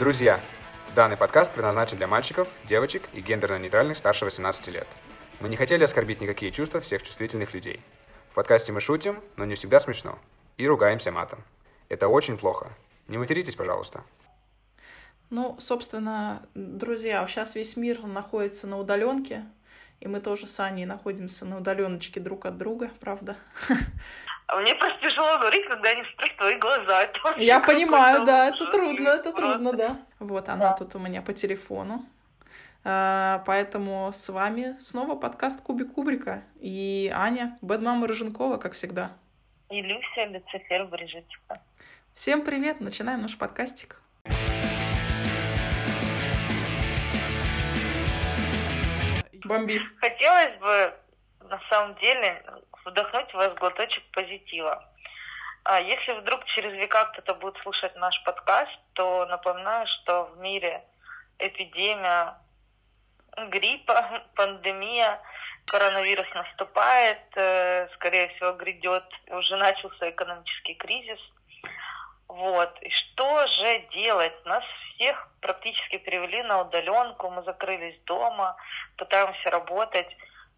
Друзья, данный подкаст предназначен для мальчиков, девочек и гендерно-нейтральных старше 18 лет. Мы не хотели оскорбить никакие чувства всех чувствительных людей. В подкасте мы шутим, но не всегда смешно. И ругаемся матом. Это очень плохо. Не материтесь, пожалуйста. Ну, собственно, друзья, сейчас весь мир находится на удаленке, и мы тоже с Аней находимся на удаленочке друг от друга, правда? А мне просто тяжело говорить, когда не смотрю твои глаза. Я понимаю, да, это трудно, это трудно, да. Вот она тут у меня по телефону. А, поэтому с вами снова подкаст Кубик Кубрика и Аня, Бэдмама Рыженкова, как всегда. И Люся, Люцифер Брижитика. Всем привет, начинаем наш подкастик. Бомби. Хотелось бы, на самом деле, вдохнуть в вас глоточек позитива. А если вдруг через века кто-то будет слушать наш подкаст, то напоминаю, что в мире эпидемия гриппа, пандемия, коронавирус наступает, э, скорее всего, грядет, уже начался экономический кризис. Вот. И что же делать? Нас всех практически перевели на удаленку, мы закрылись дома, пытаемся работать.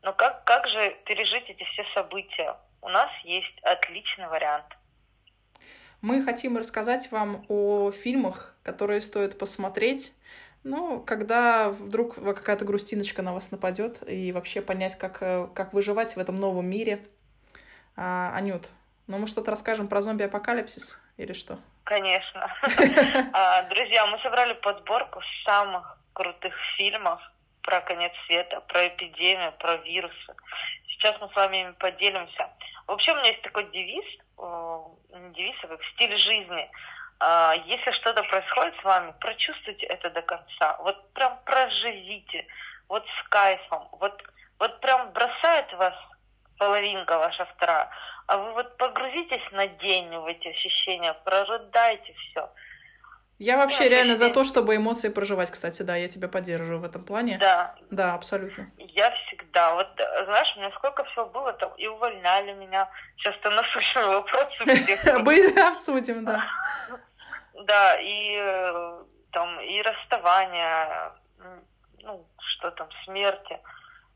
Но как, как же пережить эти все события? У нас есть отличный вариант. Мы хотим рассказать вам о фильмах, которые стоит посмотреть, ну, когда вдруг какая-то грустиночка на вас нападет, и вообще понять, как, э, как выживать в этом новом мире. А, Анют, ну мы что-то расскажем про зомби-апокалипсис или что? Конечно. А, друзья, мы собрали подборку самых крутых фильмов про конец света, про эпидемию, про вирусы. Сейчас мы с вами ими поделимся. Вообще у меня есть такой девиз, э, не девиз, а как стиль жизни. А, если что-то происходит с вами, прочувствуйте это до конца. Вот прям проживите, вот с кайфом. Вот, вот прям бросает вас половинка ваша вторая, а вы вот погрузитесь на день в эти ощущения, прорыдайте все. Я вообще ну, реально за то, чтобы эмоции проживать, кстати, да, я тебя поддерживаю в этом плане. Да. Да, абсолютно. Я всегда, вот, знаешь, у меня сколько всего было там, и увольняли меня, часто насущные вопросы. Мы обсудим, да. Да, и там, и расставание, ну, что там, смерти.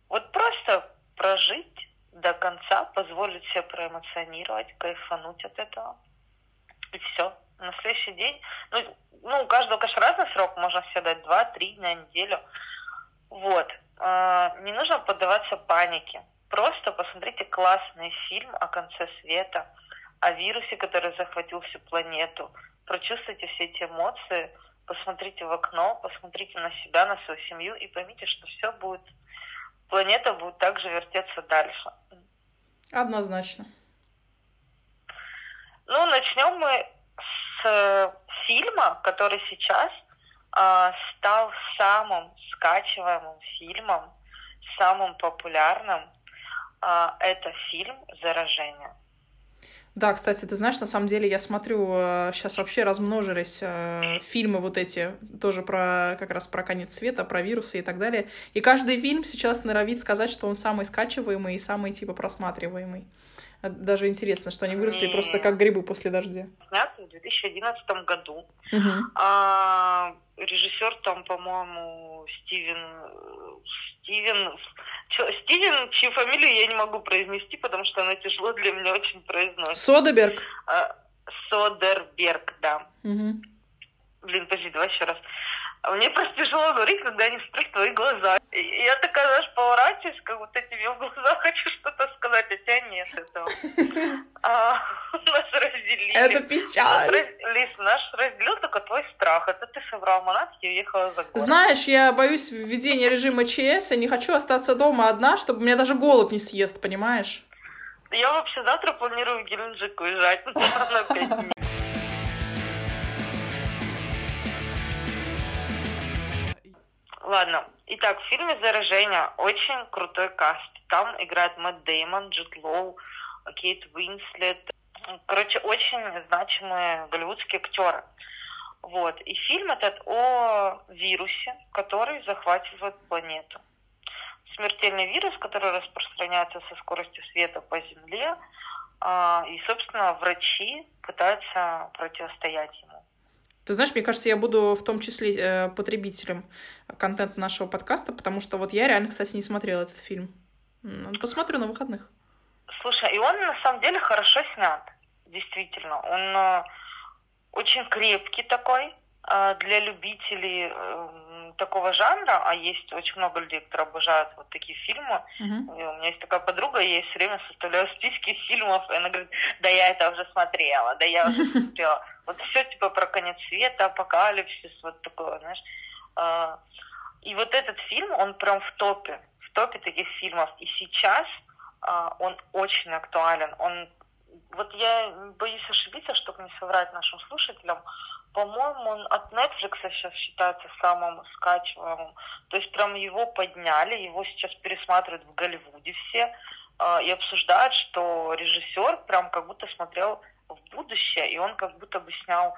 Вот просто прожить до конца, позволить себе проэмоционировать, кайфануть от этого. И все. На следующий день, ну, ну, у каждого, конечно, разный срок, можно себе дать два-три дня, неделю. Вот. А, не нужно поддаваться панике. Просто посмотрите классный фильм о конце света, о вирусе, который захватил всю планету. Прочувствуйте все эти эмоции, посмотрите в окно, посмотрите на себя, на свою семью и поймите, что все будет, планета будет также вертеться дальше. Однозначно. Ну, начнем мы с фильма, который сейчас э, стал самым скачиваемым фильмом, самым популярным. Э, это фильм «Заражение». Да, кстати, ты знаешь, на самом деле я смотрю, сейчас вообще размножились э, фильмы вот эти, тоже про как раз про конец света, про вирусы и так далее. И каждый фильм сейчас норовит сказать, что он самый скачиваемый и самый типа просматриваемый. Даже интересно, что они выросли просто как грибы после дождя. В 2011 году. Угу. А, режиссер там, по-моему, Стивен... Стивен... Стивен, чью фамилию я не могу произнести, потому что она тяжело для меня очень произносится. Содерберг? А, Содерберг, да. Угу. Блин, подожди, давай еще раз. А мне просто тяжело говорить, когда не смотрю твои глаза. И я такая, знаешь, поворачиваюсь, как будто тебе в глаза хочу что-то сказать, а тебя нет этого. А, нас разделили. Это печаль. Лиз, наш разделил только твой страх. Это ты собрал манатки и уехала за город. Знаешь, я боюсь введения режима ЧС, и не хочу остаться дома одна, чтобы меня даже голубь не съест, понимаешь? Я вообще завтра планирую в Геленджик уезжать на пять дней. Ладно. Итак, в фильме «Заражение» очень крутой каст. Там играет Мэтт Деймон, Джуд Лоу, Кейт Уинслет. Короче, очень значимые голливудские актеры. Вот. И фильм этот о вирусе, который захватывает планету. Смертельный вирус, который распространяется со скоростью света по Земле. А, и, собственно, врачи пытаются противостоять. Ты знаешь, мне кажется, я буду в том числе э, потребителем контента нашего подкаста, потому что вот я реально, кстати, не смотрела этот фильм. Посмотрю на выходных. Слушай, и он на самом деле хорошо снят, действительно. Он э, очень крепкий такой э, для любителей такого жанра, а есть очень много людей, которые обожают вот такие фильмы. Uh-huh. И у меня есть такая подруга, я ей все время составляю списки фильмов, и она говорит, да я это уже смотрела, да я уже смотрела. Вот все типа про конец света, апокалипсис, вот такое, знаешь. А, и вот этот фильм, он прям в топе, в топе таких фильмов. И сейчас а, он очень актуален. Он вот я боюсь ошибиться, чтобы не соврать нашим слушателям. По-моему, он от Netflix сейчас считается самым скачиваемым. То есть прям его подняли, его сейчас пересматривают в Голливуде все э, и обсуждают, что режиссер прям как будто смотрел в будущее, и он как будто бы снял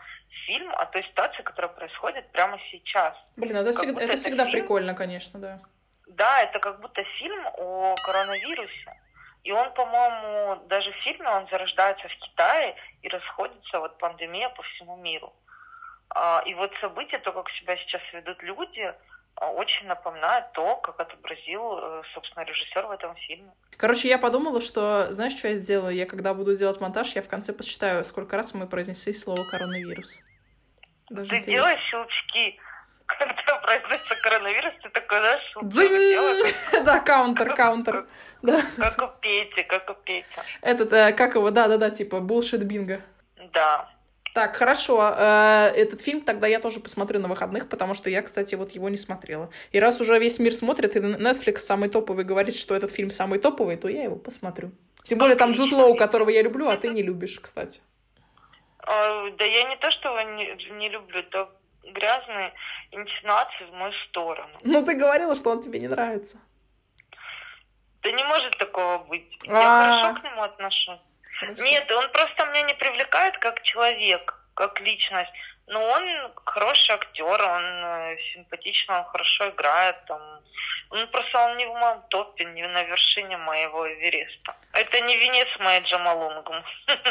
фильм о той ситуации, которая происходит прямо сейчас. Блин, это всегда, это всегда фильм, прикольно, конечно, да. Да, это как будто фильм о коронавирусе. И он, по-моему, даже в фильме он зарождается в Китае и расходится вот пандемия по всему миру. А, и вот события, то, как себя сейчас ведут люди, очень напоминает то, как отобразил, э, собственно, режиссер в этом фильме. Короче, я подумала, что, знаешь, что я сделаю? Я, когда буду делать монтаж, я в конце посчитаю, сколько раз мы произнесли слово коронавирус. Даже Ты интересно. делаешь щелчки когда произносится коронавирус, ты такой, знаешь, Да, каунтер, каунтер. Да. Как у Пети, как у Пети. Этот, э, как его, да-да-да, типа, булшит бинго. Да. Так, хорошо. Э, этот фильм тогда я тоже посмотрю на выходных, потому что я, кстати, вот его не смотрела. И раз уже весь мир смотрит, и Netflix самый топовый говорит, что этот фильм самый топовый, то я его посмотрю. Тем более там Джуд Лоу, которого я люблю, а ты не любишь, кстати. А, да я не то, что его не, не люблю, это грязные инсинуации в мою сторону. Ну, ты говорила, что он тебе не нравится. Да не может такого быть. Я а. хорошо к нему отношусь. Нет, он просто меня не привлекает как человек, как личность. Но он хороший актер, он э, симпатично, он хорошо играет. Там. Он просто он не в моем топе, не на вершине моего Эвереста. Это не венец моей Джамалунгом.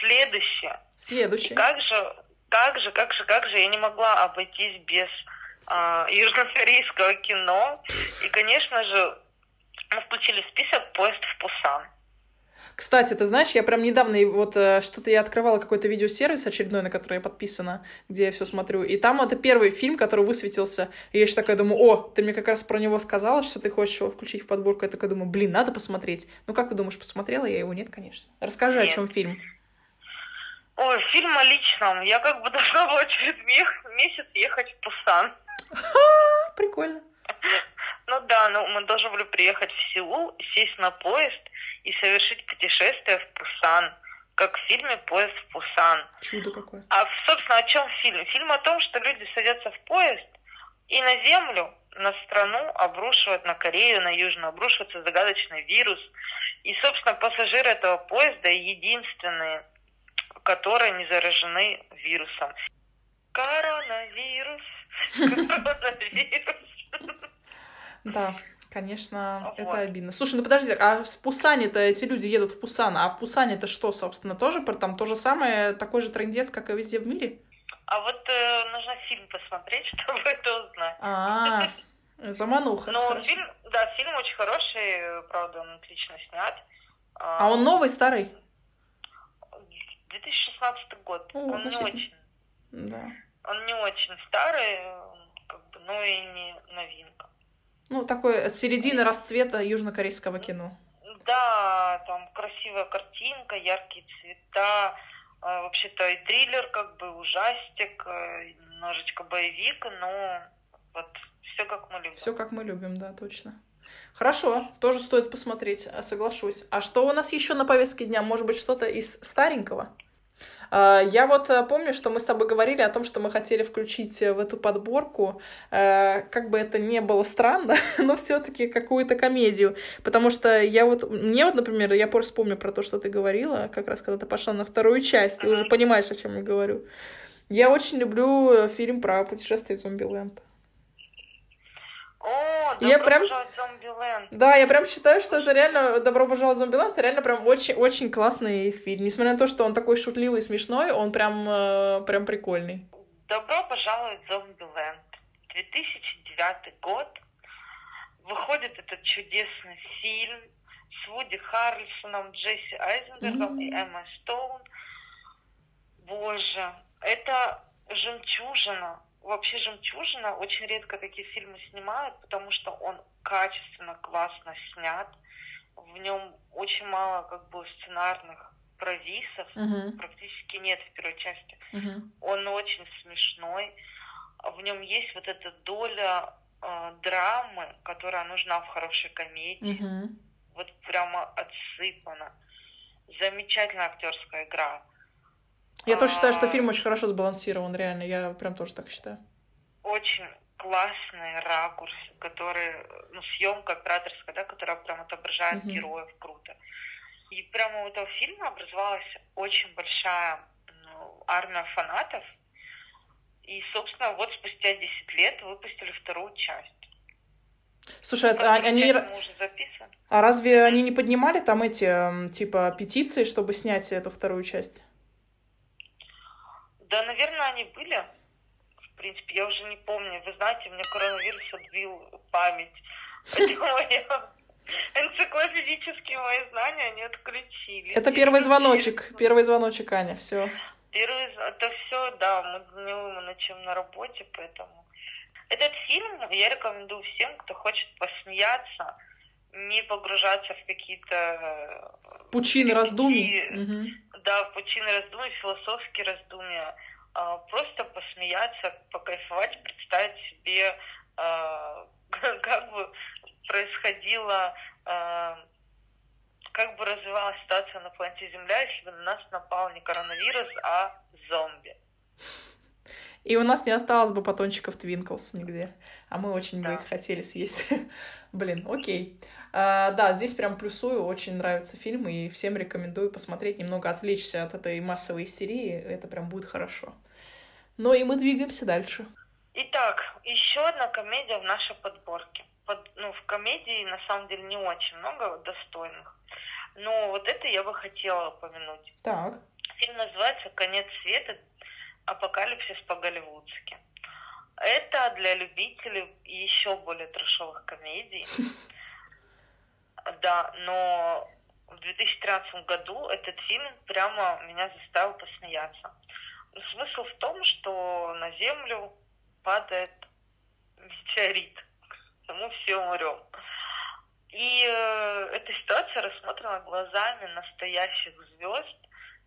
Следующее. Следующее. как же, как же, как же, как же я не могла обойтись без э, южнокорейского кино. И, конечно же, мы включили в список поезд в Пусан. Кстати, ты знаешь, я прям недавно вот э, что-то я открывала какой-то видеосервис очередной, на который я подписана, где я все смотрю, и там это первый фильм, который высветился, и я еще такая думаю, о, ты мне как раз про него сказала, что ты хочешь его включить в подборку, я такая думаю, блин, надо посмотреть. Ну как ты думаешь, посмотрела я его? Нет, конечно. Расскажи, Нет. о чем фильм. Ой, фильм о личном. Я как бы должна была через месяц ехать в Пусан. Прикольно. Ну да, ну мы должны были приехать в Сеул, сесть на поезд и совершить путешествие в Пусан, как в фильме «Поезд в Пусан». Чудо какое. А, собственно, о чем фильм? Фильм о том, что люди садятся в поезд и на землю, на страну обрушивают, на Корею, на Южную, обрушивается загадочный вирус. И, собственно, пассажиры этого поезда единственные, которые не заражены вирусом. Коронавирус. Да, конечно, это обидно. Слушай, ну подожди, а в Пусане-то эти люди едут в Пусан, а в Пусане-то что, собственно, тоже там то же самое, такой же трендец, как и везде в мире? А вот э, нужно фильм посмотреть, чтобы это узнать. А, замануха. Ну, фильм, да, фильм очень хороший, правда, он отлично снят. А он новый, старый? 2016 год. О, он не очень. Да. Он не очень старый, как бы, но и не новинка. Ну, такой середина расцвета южнокорейского кино. Да, там красивая картинка, яркие цвета, а, вообще-то и триллер, как бы ужастик, э, немножечко боевик, но вот все как мы любим. Все как мы любим, да, точно. Хорошо, тоже стоит посмотреть, соглашусь. А что у нас еще на повестке дня? Может быть, что-то из старенького? А, я вот э, помню, что мы с тобой говорили о том, что мы хотели включить э, в эту подборку, э, как бы это не было странно, но все-таки какую-то комедию. Потому что я вот, мне вот, например, я просто помню про то, что ты говорила, как раз когда ты пошла на вторую часть, ты уже понимаешь, о чем я говорю. Я очень люблю фильм про путешествие в Зомбиленд. О, я прям... Зомбиленд. Да, я прям считаю, что это реально «Добро пожаловать в Зомбиленд», это реально прям очень-очень классный фильм. Несмотря на то, что он такой шутливый и смешной, он прям, э, прям прикольный. «Добро пожаловать в Зомбиленд». 2009 год. Выходит этот чудесный фильм с Вуди Харрельсоном, Джесси Айзенбергом mm-hmm. и Эмма Стоун. Боже, это жемчужина вообще «Жемчужина» очень редко такие фильмы снимают, потому что он качественно, классно снят. В нем очень мало как бы сценарных провисов, uh-huh. практически нет в первой части. Uh-huh. Он очень смешной. В нем есть вот эта доля э, драмы, которая нужна в хорошей комедии. Uh-huh. Вот прямо отсыпана. Замечательная актерская игра. Я тоже считаю, что фильм очень хорошо сбалансирован, реально. Я прям тоже так считаю. Очень классный ракурс, который, ну, съемка операторская, да, которая прям отображает mm-hmm. героев круто. И прямо у этого фильма образовалась очень большая ну, армия фанатов. И, собственно, вот спустя 10 лет выпустили вторую часть. Слушай, это они... А разве они не поднимали там эти, типа, петиции, чтобы снять эту вторую часть? Да, наверное, они были. В принципе, я уже не помню. Вы знаете, мне коронавирус отбил память. Энциклопедические мои знания они отключили. Это первый звоночек. Первый звоночек, Аня, все. Первый, это все, да, мы днем над чем на работе, поэтому. Этот фильм я рекомендую всем, кто хочет посмеяться, не погружаться в какие-то... Пучины раздумий. Угу да, пучины раздумий, философские раздумья, а, просто посмеяться, покайфовать, представить себе, а, как бы происходило, а, как бы развивалась ситуация на планете Земля, если бы на нас напал не коронавирус, а зомби. И у нас не осталось бы батончиков Твинклс нигде. А мы очень да. бы их хотели съесть. Блин, окей. А, да, здесь прям плюсую, очень нравится фильм, и всем рекомендую посмотреть, немного отвлечься от этой массовой истерии, это прям будет хорошо. Ну и мы двигаемся дальше. Итак, еще одна комедия в нашей подборке. Под, ну, в комедии на самом деле не очень много достойных. Но вот это я бы хотела упомянуть. Так. Фильм называется «Конец света. Апокалипсис по-голливудски». Это для любителей еще более трешовых комедий. Да, но в 2013 году этот фильм прямо меня заставил посмеяться. Смысл в том, что на Землю падает метеорит. Мы все умрем. И э, эта ситуация рассмотрена глазами настоящих звезд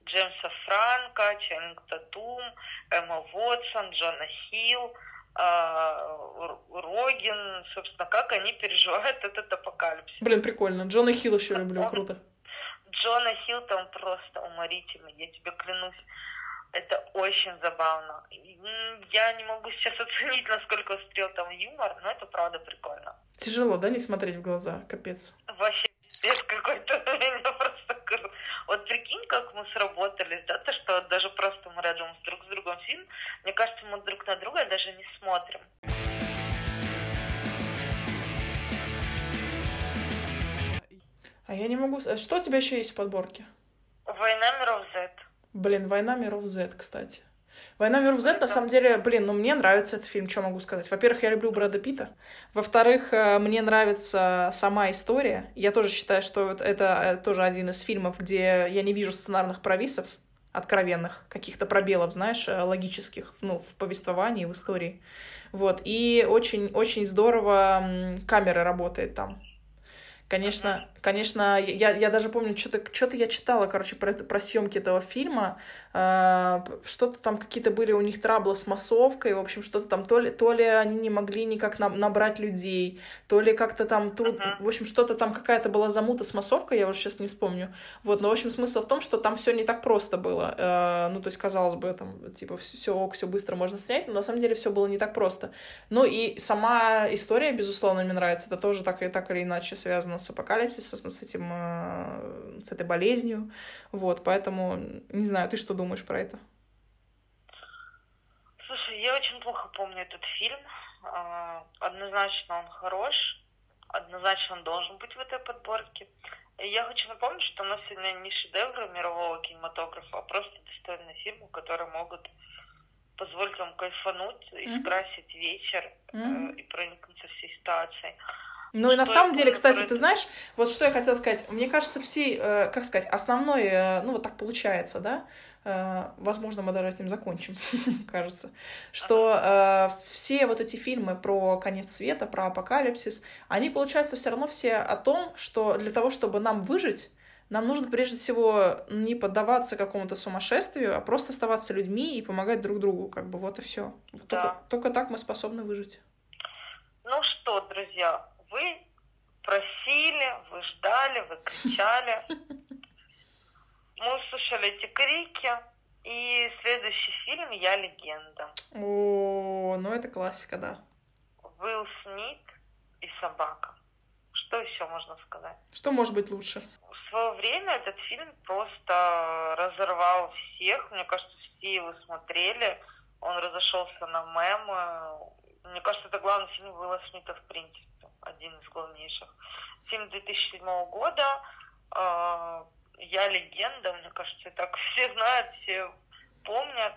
Джеймса Франка, Ченнинг Татум, Эмма Уотсон, Джона Хилл, а, Рогин, собственно, как они переживают этот апокалипсис. Блин, прикольно. Джона Хилл еще люблю, Он... круто. Джона Хилл там просто уморительный, я тебе клянусь. Это очень забавно. Я не могу сейчас оценить, насколько устрел там юмор, но это правда прикольно. Тяжело, да, не смотреть в глаза? Капец. Вообще, какой-то. Меня просто вот прикинь, как мы сработались, да, то, что даже просто мы рядом с друг с другом фильм, мне кажется, мы друг на друга даже не смотрим. А я не могу... Что у тебя еще есть в подборке? «Война миров Z». Блин, «Война миров Z», кстати. «Война миров Z», на самом деле, блин, ну мне нравится этот фильм, что могу сказать. Во-первых, я люблю Брэда Питта. Во-вторых, э, мне нравится сама история. Я тоже считаю, что это э, тоже один из фильмов, где я не вижу сценарных провисов откровенных, каких-то пробелов, знаешь, э, логических, ну, в повествовании, в истории. Вот, и очень-очень здорово камера работает там. Конечно, конечно, я, я даже помню, что-то что я читала, короче, про, про съемки этого фильма. Э, что-то там какие-то были у них траблы с массовкой, в общем, что-то там, то ли, то ли они не могли никак на, набрать людей, то ли как-то там тут, uh-huh. в общем, что-то там какая-то была замута с массовкой, я уже сейчас не вспомню. Вот, но, в общем, смысл в том, что там все не так просто было. Э, ну, то есть, казалось бы, там, типа, все ок, все быстро можно снять, но на самом деле все было не так просто. Ну, и сама история, безусловно, мне нравится, это тоже так, и так или иначе связано с апокалипсисом, с этим, э, с этой болезнью, вот, поэтому, не знаю, ты что думаешь про это? Слушай, я очень плохо помню этот фильм, А, однозначно он хорош, однозначно он должен быть в этой подборке. И я хочу напомнить, что у нас сегодня не шедевры мирового кинематографа, а просто достойные фильмы, которые могут позволить вам кайфануть, mm-hmm. скрасить вечер mm-hmm. э, и проникнуться всей ситуацией. Ну и на самом деле, кстати, ты знаешь, вот что я хотела сказать. Мне кажется, все, э, как сказать, основной, э, ну вот так получается, да, э, возможно, мы даже этим закончим, кажется, что все вот эти фильмы про конец света, про апокалипсис, они, получается, все равно все о том, что для того, чтобы нам выжить, нам нужно прежде всего не поддаваться какому-то сумасшествию, а просто оставаться людьми и помогать друг другу, как бы вот и все. Да. Только, только так мы способны выжить. Ну что, друзья, вы просили, вы ждали, вы кричали. Мы услышали эти крики, и следующий фильм «Я легенда». О, ну это классика, да. Уилл Смит и собака. Что еще можно сказать? Что может быть лучше? В свое время этот фильм просто разорвал всех. Мне кажется, все его смотрели. Он разошелся на мемы. Мне кажется, это главный фильм Уилла Смита в принципе один из главнейших. Фильм 2007 года э, «Я легенда», мне кажется, так все знают, все помнят.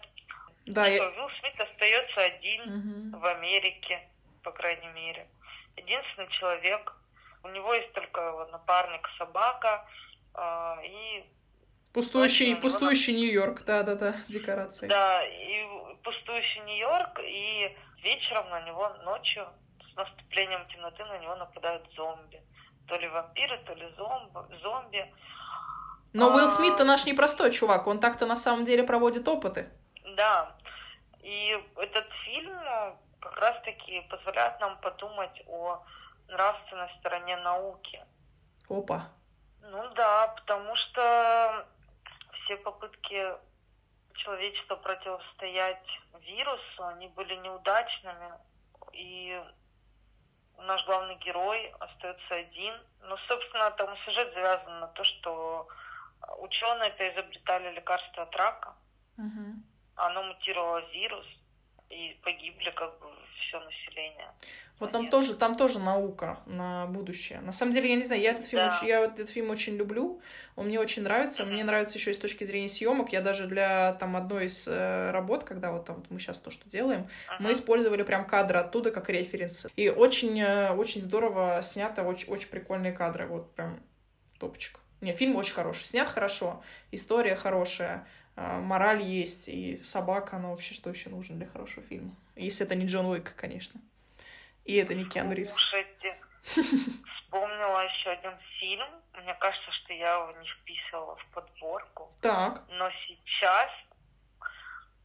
Да, что я... Уилл Смит остается один угу. в Америке, по крайней мере. Единственный человек. У него есть только напарник собака э, и Пустующий, пустующий Нью-Йорк, да-да-да, декорации. Да, и пустующий Нью-Йорк, и вечером на него ночью с наступлением темноты на него нападают зомби. То ли вампиры, то ли зомби. зомби. Но Уилл а, Смит-то наш непростой чувак, он так-то на самом деле проводит опыты. Да, и этот фильм э, как раз-таки позволяет нам подумать о нравственной стороне науки. Опа. Ну да, потому что все попытки человечества противостоять вирусу, они были неудачными. И наш главный герой остается один. Ну, собственно, там сюжет завязан на то, что ученые это изобретали лекарство от рака. Угу. Оно мутировало вирус, и погибли как бы все население. Вот там тоже, там тоже наука на будущее. На самом деле, я не знаю, я этот фильм, да. очень, я этот фильм очень люблю, он мне очень нравится, mm-hmm. мне нравится еще и с точки зрения съемок. Я даже для там одной из э, работ, когда вот там вот мы сейчас то, что делаем, mm-hmm. мы использовали прям кадры оттуда как референсы. И очень, э, очень здорово снято, очень, очень прикольные кадры, вот прям топчик. Не, фильм очень хороший, снят хорошо, история хорошая, мораль есть, и собака, она вообще что еще нужно для хорошего фильма. Если это не Джон Уик, конечно. И это не Киану Ривз. Вспомнила еще один фильм. Мне кажется, что я его не вписывала в подборку. Так. Но сейчас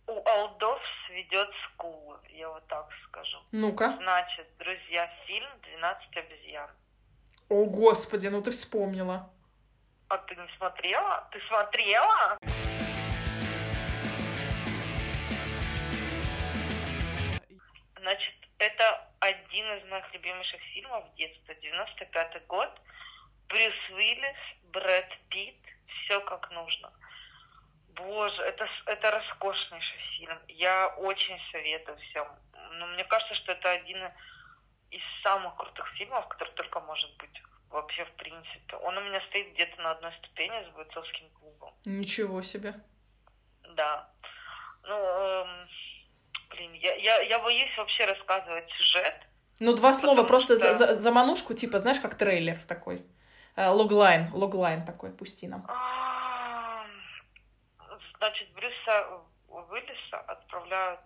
у Алдов сведет скулы, я вот так скажу. Ну-ка. Значит, друзья, фильм «12 обезьян». О, господи, ну ты вспомнила. А ты не смотрела? Ты смотрела? Значит, это один из моих любимейших фильмов детства, 95 год. Брюс Уиллис, Брэд Питт, все как нужно. Боже, это, это роскошнейший фильм. Я очень советую всем. Но мне кажется, что это один из самых крутых фильмов, который только может быть вообще в принципе. Он у меня стоит где-то на одной ступени с бойцовским клубом. Ничего себе. Да. Ну, эм, блин, я, я, я боюсь вообще рассказывать сюжет. Ну, два слова просто что... за, за, за манушку, типа, знаешь, как трейлер такой. Э, логлайн, логлайн такой, пусти нам. А, значит, Брюса Уиллиса отправляют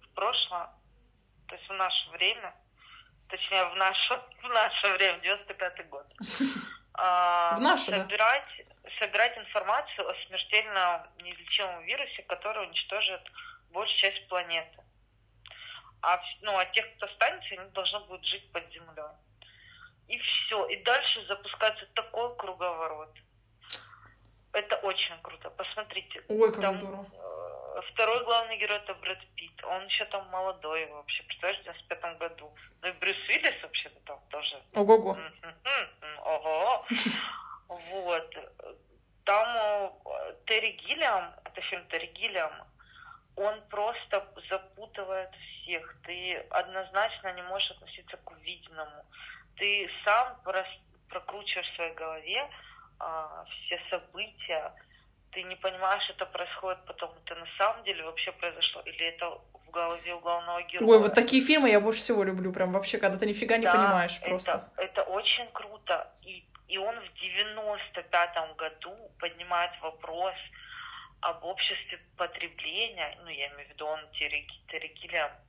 в прошлое, то есть в наше время, точнее, в наше, в наше время, 95-й год. А, в наше, собирать, собирать информацию о смертельном неизлечимом вирусе, который уничтожит большая часть планеты. А, ну, а тех, кто останется, они должны будут жить под землей. И все. И дальше запускается такой круговорот. Это очень круто. Посмотрите. Ой, как там, здорово. Э, второй главный герой это Брэд Питт. Он еще там молодой вообще, представляешь, в 95 году. Ну и Брюс Уиллис вообще-то там тоже. Ого-го. Ого. Вот. Там э, Терри Гиллиам, это фильм Терри Гиллиам, он просто запутывает всех. Ты однозначно не можешь относиться к увиденному. Ты сам прокручиваешь в своей голове а, все события, ты не понимаешь, это происходит потом, это на самом деле вообще произошло, или это в голове у главного героя. Ой, вот такие фильмы я больше всего люблю, прям вообще, когда ты нифига не да, понимаешь просто. Это, это очень круто. И, и он в 95-м году поднимает вопрос об обществе потребления, ну, я имею в виду, он Терекиля,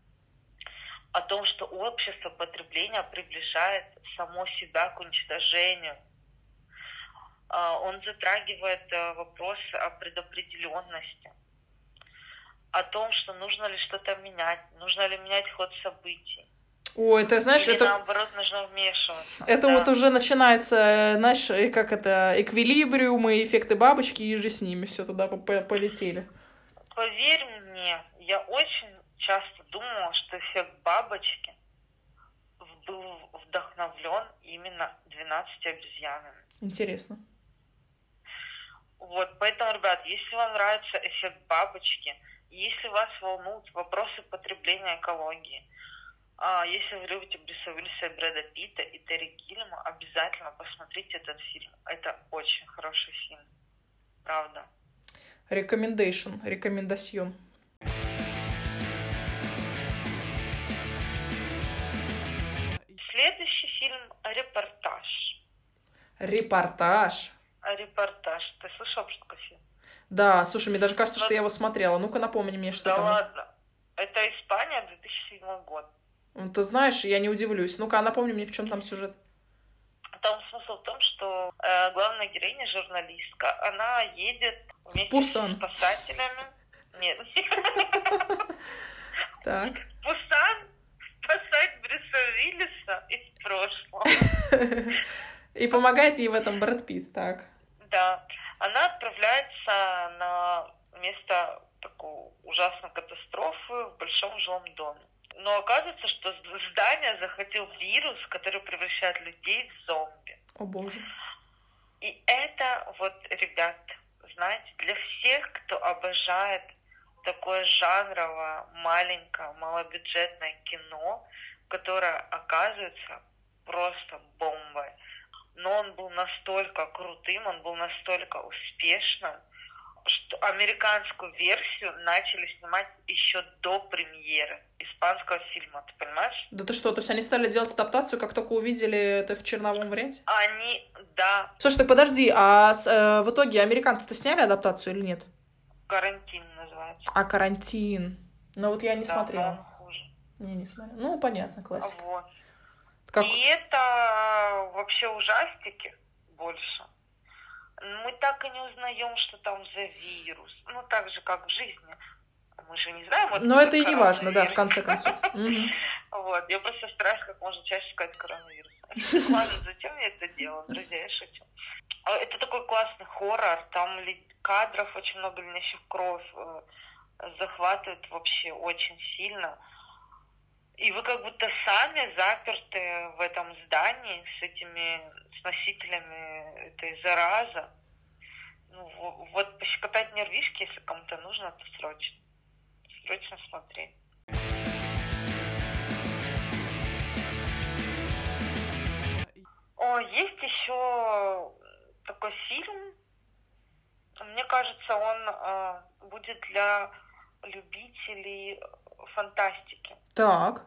о том, что общество потребления приближает само себя к уничтожению – а, он затрагивает э, вопрос о предопределенности, о том, что нужно ли что-то менять, нужно ли менять ход событий. О, это, знаешь, Или это... наоборот, нужно вмешиваться. Это да. вот уже начинается, знаешь, как это, эквилибриумы, эффекты бабочки, и же с ними все туда полетели. Поверь мне, я очень часто думала, что эффект бабочки был вдохновлен именно 12 обезьянами. Интересно. Вот, поэтому, ребят, если вам нравится эффект бабочки, если вас волнуют вопросы потребления экологии, если вы любите Брюса Уиллиса, Брэда Питта и Терри Гиллима, обязательно посмотрите этот фильм. Это очень хороший фильм. Правда. Рекомендейшн, рекомендацион. Следующий фильм «Репортаж». Репортаж. Репортаж. Ты слышал, что такое фильм? Да, слушай, мне даже кажется, Но... что я его смотрела. Ну-ка напомни мне, что да там. Да ладно. Это Испания, 2007 год. Ну, ты знаешь, я не удивлюсь. Ну-ка, а напомни мне, в чем там сюжет. Там смысл в том, что э, главная героиня, журналистка, она едет вместе Пусан. с спасателями. Нет. Так. Пусан спасать Брюса Виллиса из прошлого. И помогает ей в этом Брэд Питт, так. Да. Она отправляется на место такой ужасной катастрофы в большом жилом доме. Но оказывается, что здание захватил вирус, который превращает людей в зомби. О боже. И это вот, ребят, знаете, для всех, кто обожает такое жанровое, маленькое, малобюджетное кино, которое оказывается просто бомбой но он был настолько крутым, он был настолько успешным, что американскую версию начали снимать еще до премьеры испанского фильма, ты понимаешь? Да ты что, то есть они стали делать адаптацию, как только увидели это в черновом варианте? Они, да. Слушай, так подожди, а с, э, в итоге американцы-то сняли адаптацию или нет? Карантин называется. А, карантин. Ну вот я не да, смотрела. Не, не смотрела. Ну, понятно, классика. Вот. Как... И это вообще ужастики больше. Мы так и не узнаем, что там за вирус. Ну, так же, как в жизни. Мы же не знаем. Вот Но это и не важно, да, в конце концов. Вот, я просто стараюсь как можно чаще сказать коронавирус. Ладно, зачем я это делаю, друзья, я шучу. А, это такой классный хоррор, там кадров очень много льнящих кровь, э, захватывает вообще очень сильно и вы как будто сами заперты в этом здании с этими с носителями этой заразы. Ну, вот пощекотать нервишки, если кому-то нужно, то срочно. Срочно смотреть. О, есть еще такой фильм. Мне кажется, он э, будет для любителей фантастики. Так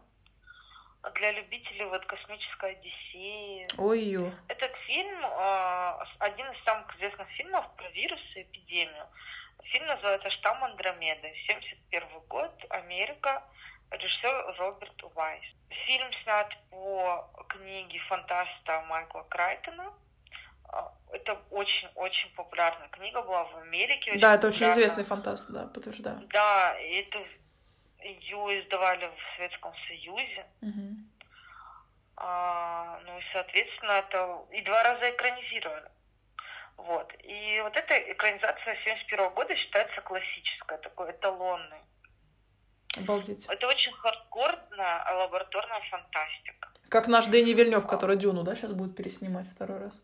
для любителей вот космической Одиссеи. Ой-ё. Этот фильм э, один из самых известных фильмов про вирус и эпидемию. Фильм называется «Штамм Андромеды». 71 год, Америка, режиссер Роберт Уайс. Фильм снят по книге фантаста Майкла Крайтона. А, это очень-очень популярная книга была в Америке. да, это очень известный фантаст, да, подтверждаю. Да, это ее издавали в Советском Союзе. Угу. А, ну и, соответственно, это и два раза экранизировали. Вот. И вот эта экранизация 71 года считается классической, такой эталонной. Обалдеть. Это очень хардкорная лабораторная фантастика. Как наш Дэнни Вильнев, который Дюну, да, сейчас будет переснимать второй раз.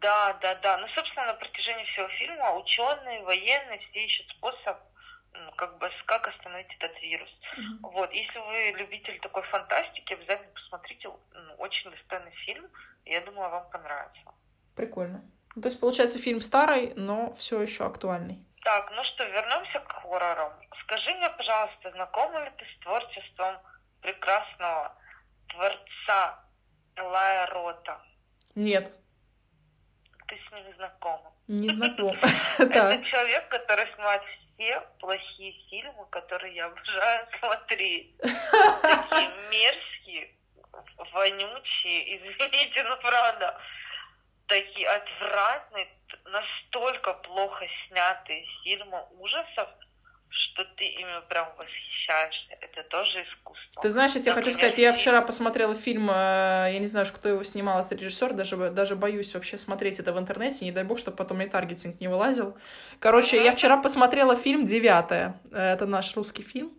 Да, да, да. Ну, собственно, на протяжении всего фильма ученые, военные все ищут способ ну, как бы как остановить этот вирус. Mm-hmm. Вот, если вы любитель такой фантастики, обязательно посмотрите, ну, очень достойный фильм, я думаю, вам понравится. Прикольно. То есть, получается, фильм старый, но все еще актуальный. Так, ну что, вернемся к хоррорам. Скажи мне, пожалуйста, знакома ли ты с творчеством прекрасного творца Элая Рота? Нет. Ты с ним знакома? Не знаком. Это человек, который снимает все плохие фильмы, которые я обожаю смотреть. Такие мерзкие, вонючие, извините, но правда, такие отвратные, настолько плохо снятые фильмы ужасов, что ты ими прям восхищаешься. Это тоже искусство. Ты знаешь, я тебе хочу сказать, я вчера посмотрела фильм, э, я не знаю, кто его снимал, это режиссер, даже, даже боюсь вообще смотреть это в интернете, не дай бог, чтобы потом мне таргетинг не вылазил. Короче, я вчера посмотрела фильм «Девятое», это наш русский фильм.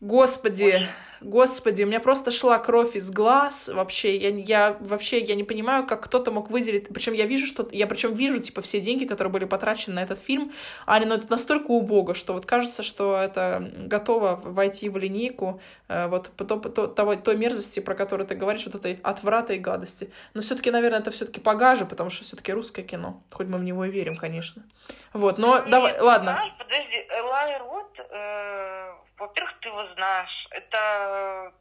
Господи, Ой. господи, у меня просто шла кровь из глаз. Вообще, я, я вообще я не понимаю, как кто-то мог выделить. Причем я вижу, что я причем вижу типа все деньги, которые были потрачены на этот фильм, а они, ну, это настолько убого, что вот кажется, что это готово войти в линейку э, вот по, то, по, того, той мерзости, про которую ты говоришь, вот этой отврата и гадости. Но все-таки, наверное, это все-таки погаже, потому что все-таки русское кино, хоть мы в него и верим, конечно. Вот, но Нет, давай, ладно. Подожди, Элай Рот, э, во-первых, ты его знаешь. Это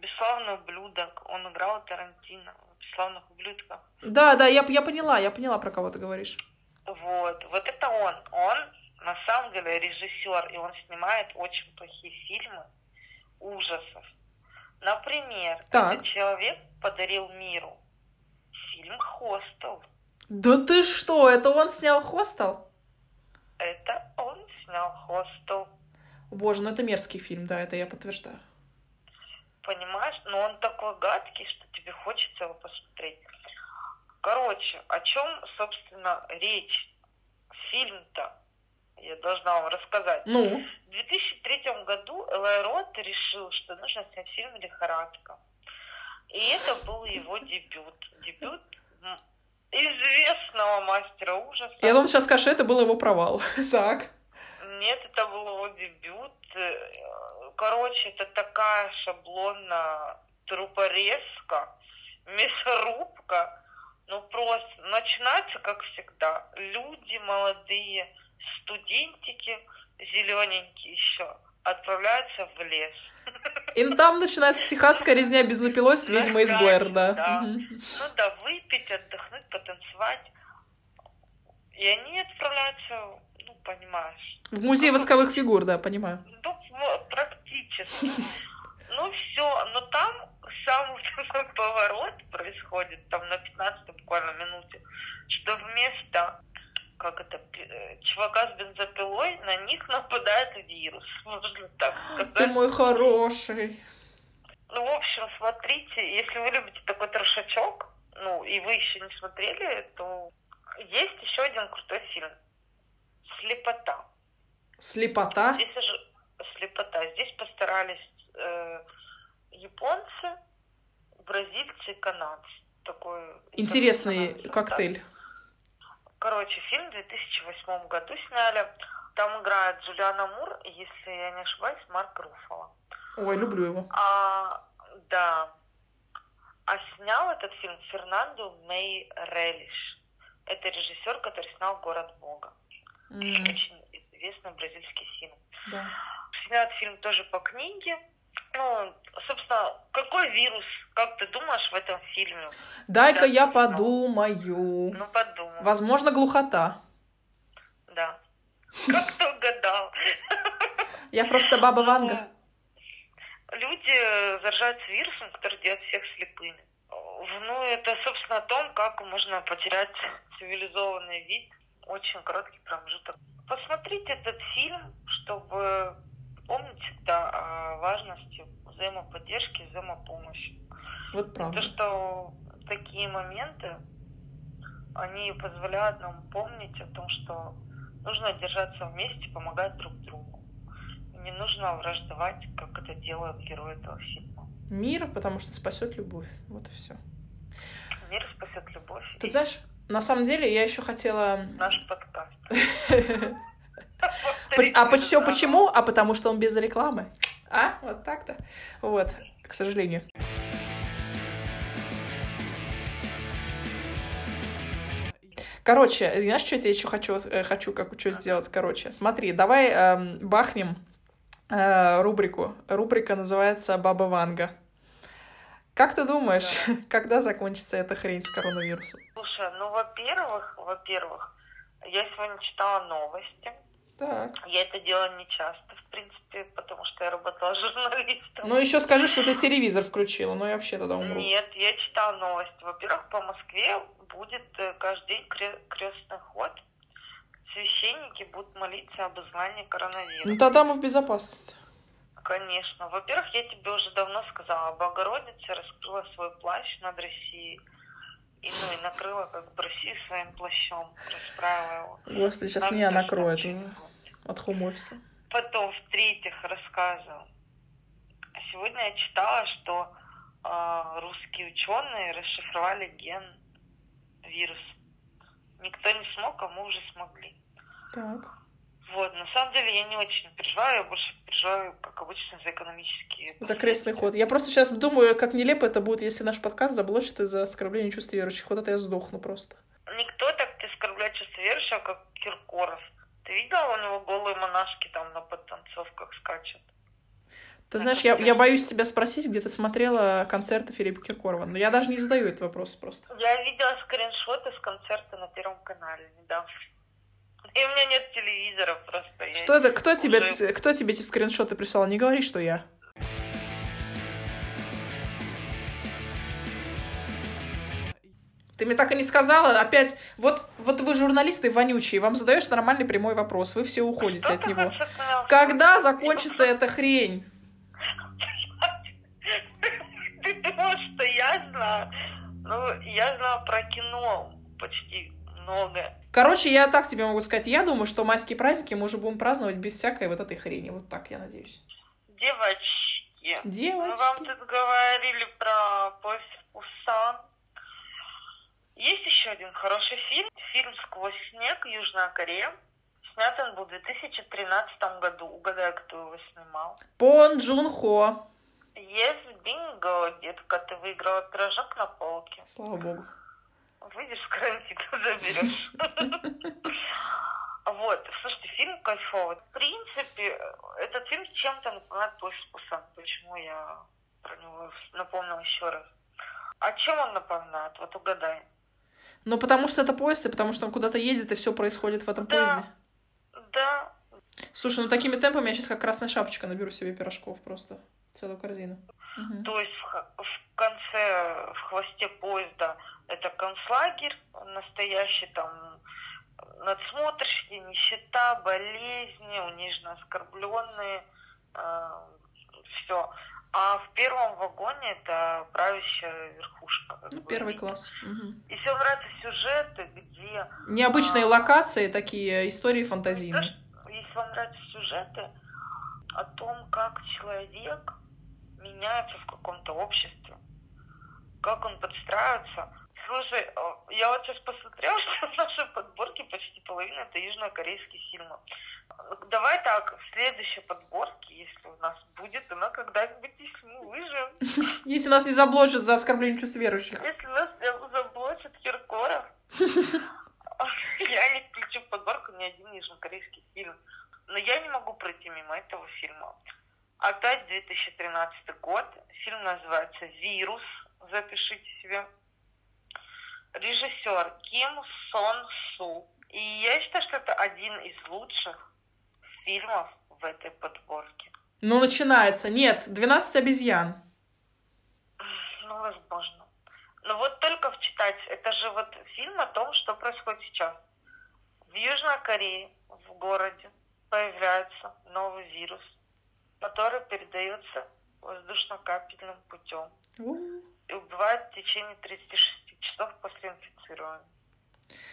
бесславный ублюдок. Он играл Тарантино в бесславных ублюдках. Да, да, я, я поняла, я поняла, про кого ты говоришь. Вот, вот это он. Он на самом деле режиссер, и он снимает очень плохие фильмы ужасов. Например, так. этот человек подарил миру фильм «Хостел». Да ты что, это он снял «Хостел»? Это он снял «Хостел». Боже, ну это мерзкий фильм, да, это я подтверждаю. Понимаешь, но он такой гадкий, что тебе хочется его посмотреть. Короче, о чем, собственно, речь? Фильм-то я должна вам рассказать. Ну? В 2003 году Элай Рот решил, что нужно снять фильм «Лихорадка». И это был его дебют. Дебют известного мастера ужаса. Я думаю, сейчас скажешь, это был его провал. так. Нет, это был его дебют. Короче, это такая шаблонная трупорезка, мясорубка. Ну, просто начинается, как всегда, люди молодые, студентики, зелененькие еще, отправляются в лес. И там начинается техасская резня бензопилой с ведьмой из Блэр, да. да. Ну да, выпить, отдохнуть, потанцевать. И они отправляются понимаешь. В музей восковых фигур, да, понимаю. Ну, практически. Ну, все, но там самый поворот происходит, там на 15 буквально минуте, что вместо как это, э, чувака с бензопилой, на них нападает вирус, можно так сказать. Ты мой хороший. Ну, в общем, смотрите, если вы любите такой трошачок, ну, и вы еще не смотрели, то есть еще один крутой слепота. Слепота? Здесь уже слепота. Здесь постарались э, японцы, бразильцы и канадцы. Такой интересный коктейль. Короче, фильм в 2008 году сняли. Там играет Джулиана Мур, если я не ошибаюсь, Марк Руфало. Ой, люблю его. А, да. А снял этот фильм Фернандо Мей Релиш. Это режиссер, который снял «Город Бога». Mm. Очень известный бразильский фильм. Да. Снят фильм тоже по книге. Ну, собственно, какой вирус, как ты думаешь, в этом фильме? Дай-ка я подумаю. Ну, подумай. Возможно, глухота. Да. Как ты угадал? Я просто баба Ванга. Люди заражаются вирусом, который делает всех слепыми. Ну, это, собственно, о том, как можно потерять цивилизованный вид очень короткий промежуток. Посмотрите этот фильм, чтобы помнить всегда о важности взаимоподдержки, взаимопомощи. Вот правда. То, что такие моменты, они позволяют нам помнить о том, что нужно держаться вместе, помогать друг другу. Не нужно враждовать, как это делают герои этого фильма. Мир, потому что спасет любовь. Вот и все. Мир спасет любовь. Ты знаешь, на самом деле, я еще хотела... Наш подкаст. А почему? А потому что он без рекламы. А? Вот так-то. Вот, к сожалению. Короче, знаешь, что я тебе еще хочу, э, хочу как что сделать? Короче, смотри, давай эм, бахнем э, рубрику. Рубрика называется «Баба Ванга». Как ты думаешь, когда закончится эта хрень с коронавирусом? Слушай, ну, во-первых, во-первых, я сегодня читала новости. Так. Я это делаю не часто, в принципе, потому что я работала журналистом. Ну, еще скажи, что ты телевизор включила, но я вообще тогда умру. Нет, я читала новости. Во-первых, по Москве будет э, каждый день кре- крестный ход. Священники будут молиться об изгнании Ну, коронавируса. тогда мы в безопасности. Конечно. Во-первых, я тебе уже давно сказала, Богородица раскрыла свой плащ над Россией. И, ну, и накрыла как бы Россию своим плащом, расправила его. Господи, сейчас Нам меня накроет от хом-офиса. Потом, в-третьих, рассказываю. Сегодня я читала, что э, русские ученые расшифровали ген вируса. Никто не смог, а мы уже смогли. Так. Вот, на самом деле я не очень переживаю, я больше переживаю, как обычно, за экономические... За крестный ход. Я просто сейчас думаю, как нелепо это будет, если наш подкаст заблочат из-за оскорбления чувств верующих. Вот это я сдохну просто. Никто так не оскорбляет чувство верующего, как Киркоров. Ты видела, у него голые монашки там на подтанцовках скачут? Ты знаешь, я, я боюсь тебя спросить, где ты смотрела концерты Филиппа Киркорова. Но я даже не задаю этот вопрос просто. Я видела скриншоты с концерта на Первом канале недавно. И у меня нет телевизора просто. Что это? Кто тебе, уже- кто тебе эти скриншоты прислал? Не говори, что я. Ты мне так и не сказала. Опять, вот, вот вы журналисты вонючие, вам задаешь нормальный прямой вопрос, вы все уходите Что от него. хочешь Когда закончится эта хрень? Ты думаешь, что я знаю? Ну, я знаю про кино почти много. Короче, я так тебе могу сказать. Я думаю, что майские праздники мы уже будем праздновать без всякой вот этой хрени. Вот так, я надеюсь. Девочки, мы Девочки. вам тут говорили про поезд в Пусан. Есть еще один хороший фильм. Фильм «Сквозь снег. Южная Корея». Снят он был в 2013 году. Угадай, кто его снимал. Пон Джун Хо. Yes, бинго, детка, ты выиграла пирожок на полке. Слава богу. Выйдешь с карантина, заберешь. Вот, слушайте, фильм кайфовый. В принципе, этот фильм чем-то напоминает «Поезд в Пусан». Почему я про него напомнил еще раз. А чем он напоминает? Вот угадай. Ну, потому что это поезд, и потому что он куда-то едет, и все происходит в этом Да. поезде. Да, Слушай, ну такими темпами я сейчас как красная шапочка наберу себе пирожков просто. Целую корзину. Мгм. то есть в, в конце, в хвосте поезда это концлагерь настоящий, там надсмотрщики, нищета, болезни, униженно оскорбленные, все. А в первом вагоне это правящая верхушка. Ну, первый класс. И все нравятся сюжеты, где Необычные А. локации, такие истории фантазийные. если вам нравятся сюжеты о том, как человек меняется в каком-то обществе, как он подстраивается. Слушай, э, я вот сейчас посмотрела, что в нашей подборке почти половина это южнокорейские фильмы. Давай так, в следующей подборке, если у нас будет, она когда-нибудь, если мы выживем, Если нас не заблочат за оскорбление чувств верующих. если нас за- заблочит Киркоров, я не включу в подборку ни один южнокорейский фильм. Но я не могу пройти мимо этого фильма. Опять 2013 год. Фильм называется «Вирус». Запишите себе. Режиссер Ким Сон Су. И я считаю, что это один из лучших фильмов в этой подборке. Ну, начинается. Нет, 12 обезьян. Ну, возможно. Но вот только вчитать, это же вот фильм о том, что происходит сейчас. В Южной Корее, в городе, появляется новый вирус, который передается воздушно-капельным путем и убивает в течение 36 часов после инфицирования.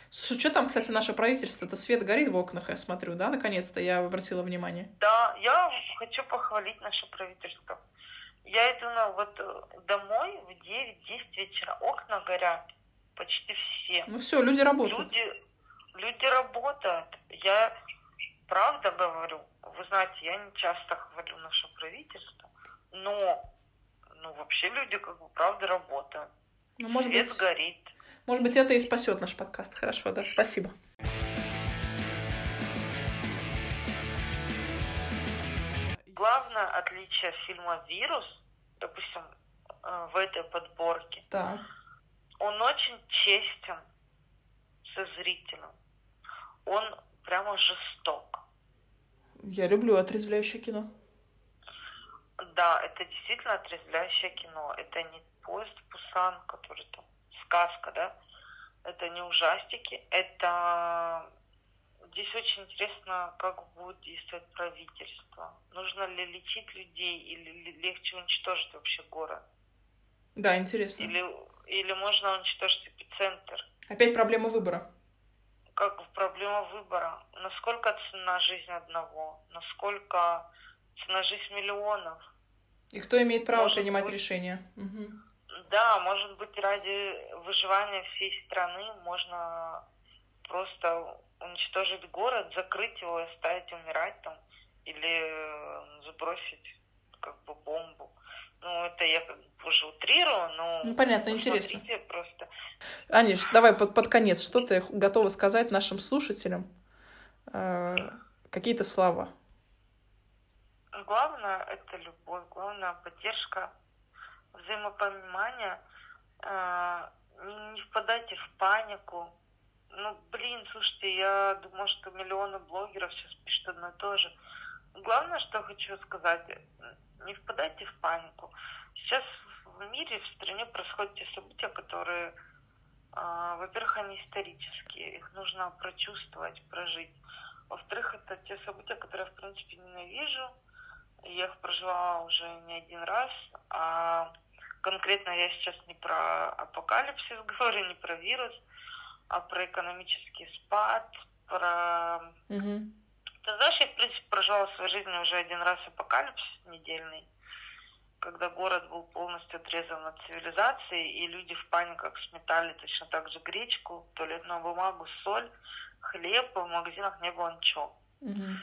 Слушай, что там, кстати, наше правительство? Это свет горит в окнах, я смотрю, да? Наконец-то я обратила внимание. Да, я хочу похвалить наше правительство. Я иду на вот э, домой в 9-10 вечера, окна горят, почти все. Ну все, люди работают. Люди, люди работают. Я правда говорю, вы знаете, я не часто хвалю наше правительство, но ну, вообще люди как бы правда работают. Ну, может Свет быть, горит. Может быть, это и спасет наш подкаст. Хорошо, да, спасибо. Главное отличие фильма «Вирус», допустим, э, в этой подборке, Так. он очень честен со зрителем. Он прямо жесток. Я люблю отрезвляющее кино. Да, это действительно отрезвляющее кино. Это не поезд Пусан, который там сказка, да? Это не ужастики. Это здесь очень интересно, как будет действовать правительство. Нужно ли лечить людей или ли- легче уничтожить вообще город? Да, интересно. Или, или можно уничтожить эпицентр? Опять проблема выбора. Как проблема выбора. Насколько цена жизни одного? Насколько цена жизнь миллионов? И кто имеет право Может принимать быть. решения? Мгм. Да, может быть, ради выживания всей страны можно просто уничтожить город, закрыть его и оставить умирать там, или э, сбросить как бы бомбу. Ну, это я как бы уже утрирую, но... Ну, понятно, интересно. Просто. Аниш, давай под, под конец, что ты готова сказать нашим слушателям? Э, какие-то слова. Главное — это любовь, главное — поддержка, взаимопонимание. Э, Не, не впадайте в панику. Ну, блин, слушайте, я думаю, что миллионы блогеров сейчас пишут одно и то же. Главное, что хочу сказать, не впадайте в панику. Сейчас в мире, в стране происходят те события, которые, а, во-первых, они исторические, их нужно прочувствовать, прожить. Во-вторых, это те события, которые я, в принципе, ненавижу. Я их прожила уже не один раз. А конкретно я сейчас не про апокалипсис говорю, не про вирус, а про экономический спад, про Мгм. ты знаешь, я, в принципе, прожила в своей жизни уже один раз апокалипсис недельный, когда город был полностью отрезан от цивилизации, и люди в паниках сметали точно так же гречку, туалетную бумагу, соль, хлеб, и в магазинах не было ничего. Мгм.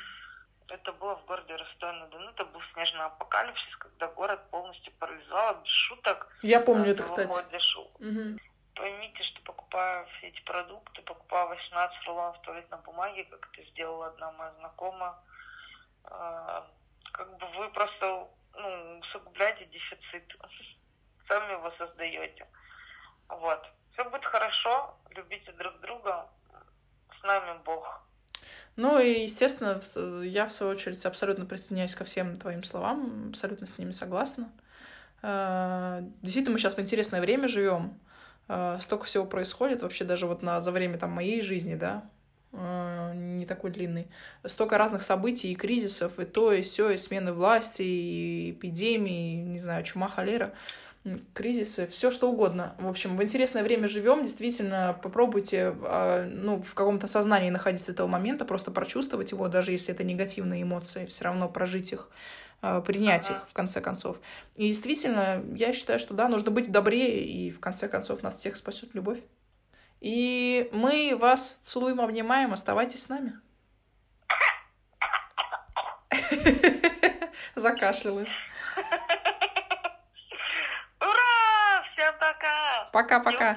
Это было в городе Ростове-на-Дону, это был снежный апокалипсис, когда город полностью парализовало, без шуток. Я помню это, кстати. выходишь Мгм. Поймите, что покупая все эти продукты, покупая 18 рулонов туалетной бумаги, как это сделала одна моя знакомая, э, как бы вы просто ну, усугубляете дефицит. Сами его создаете. Вот. Все будет хорошо, любите друг друга. С нами Бог. Ну и, естественно, я, в свою очередь, абсолютно присоединяюсь ко всем твоим словам, абсолютно с ними согласна. Э, Действительно, мы сейчас в интересное время живем. Э, Столько всего происходит вообще даже вот на, за время там, моей жизни, да, э, не такой длинный. Столько разных событий и кризисов, и то, и все, и смены власти, и эпидемии, не знаю, чума, холера кризисы, все что угодно. В общем, в интересное время живем, действительно, попробуйте а, ну, в каком-то сознании находиться этого момента, просто прочувствовать его, даже если это негативные эмоции, все равно прожить их, а, принять Ага. их, в конце концов. И действительно, я считаю, что да, нужно быть добрее, и в конце концов нас всех спасет любовь. И мы вас целуем, обнимаем, оставайтесь с нами. Закашлялась. Пока-пока.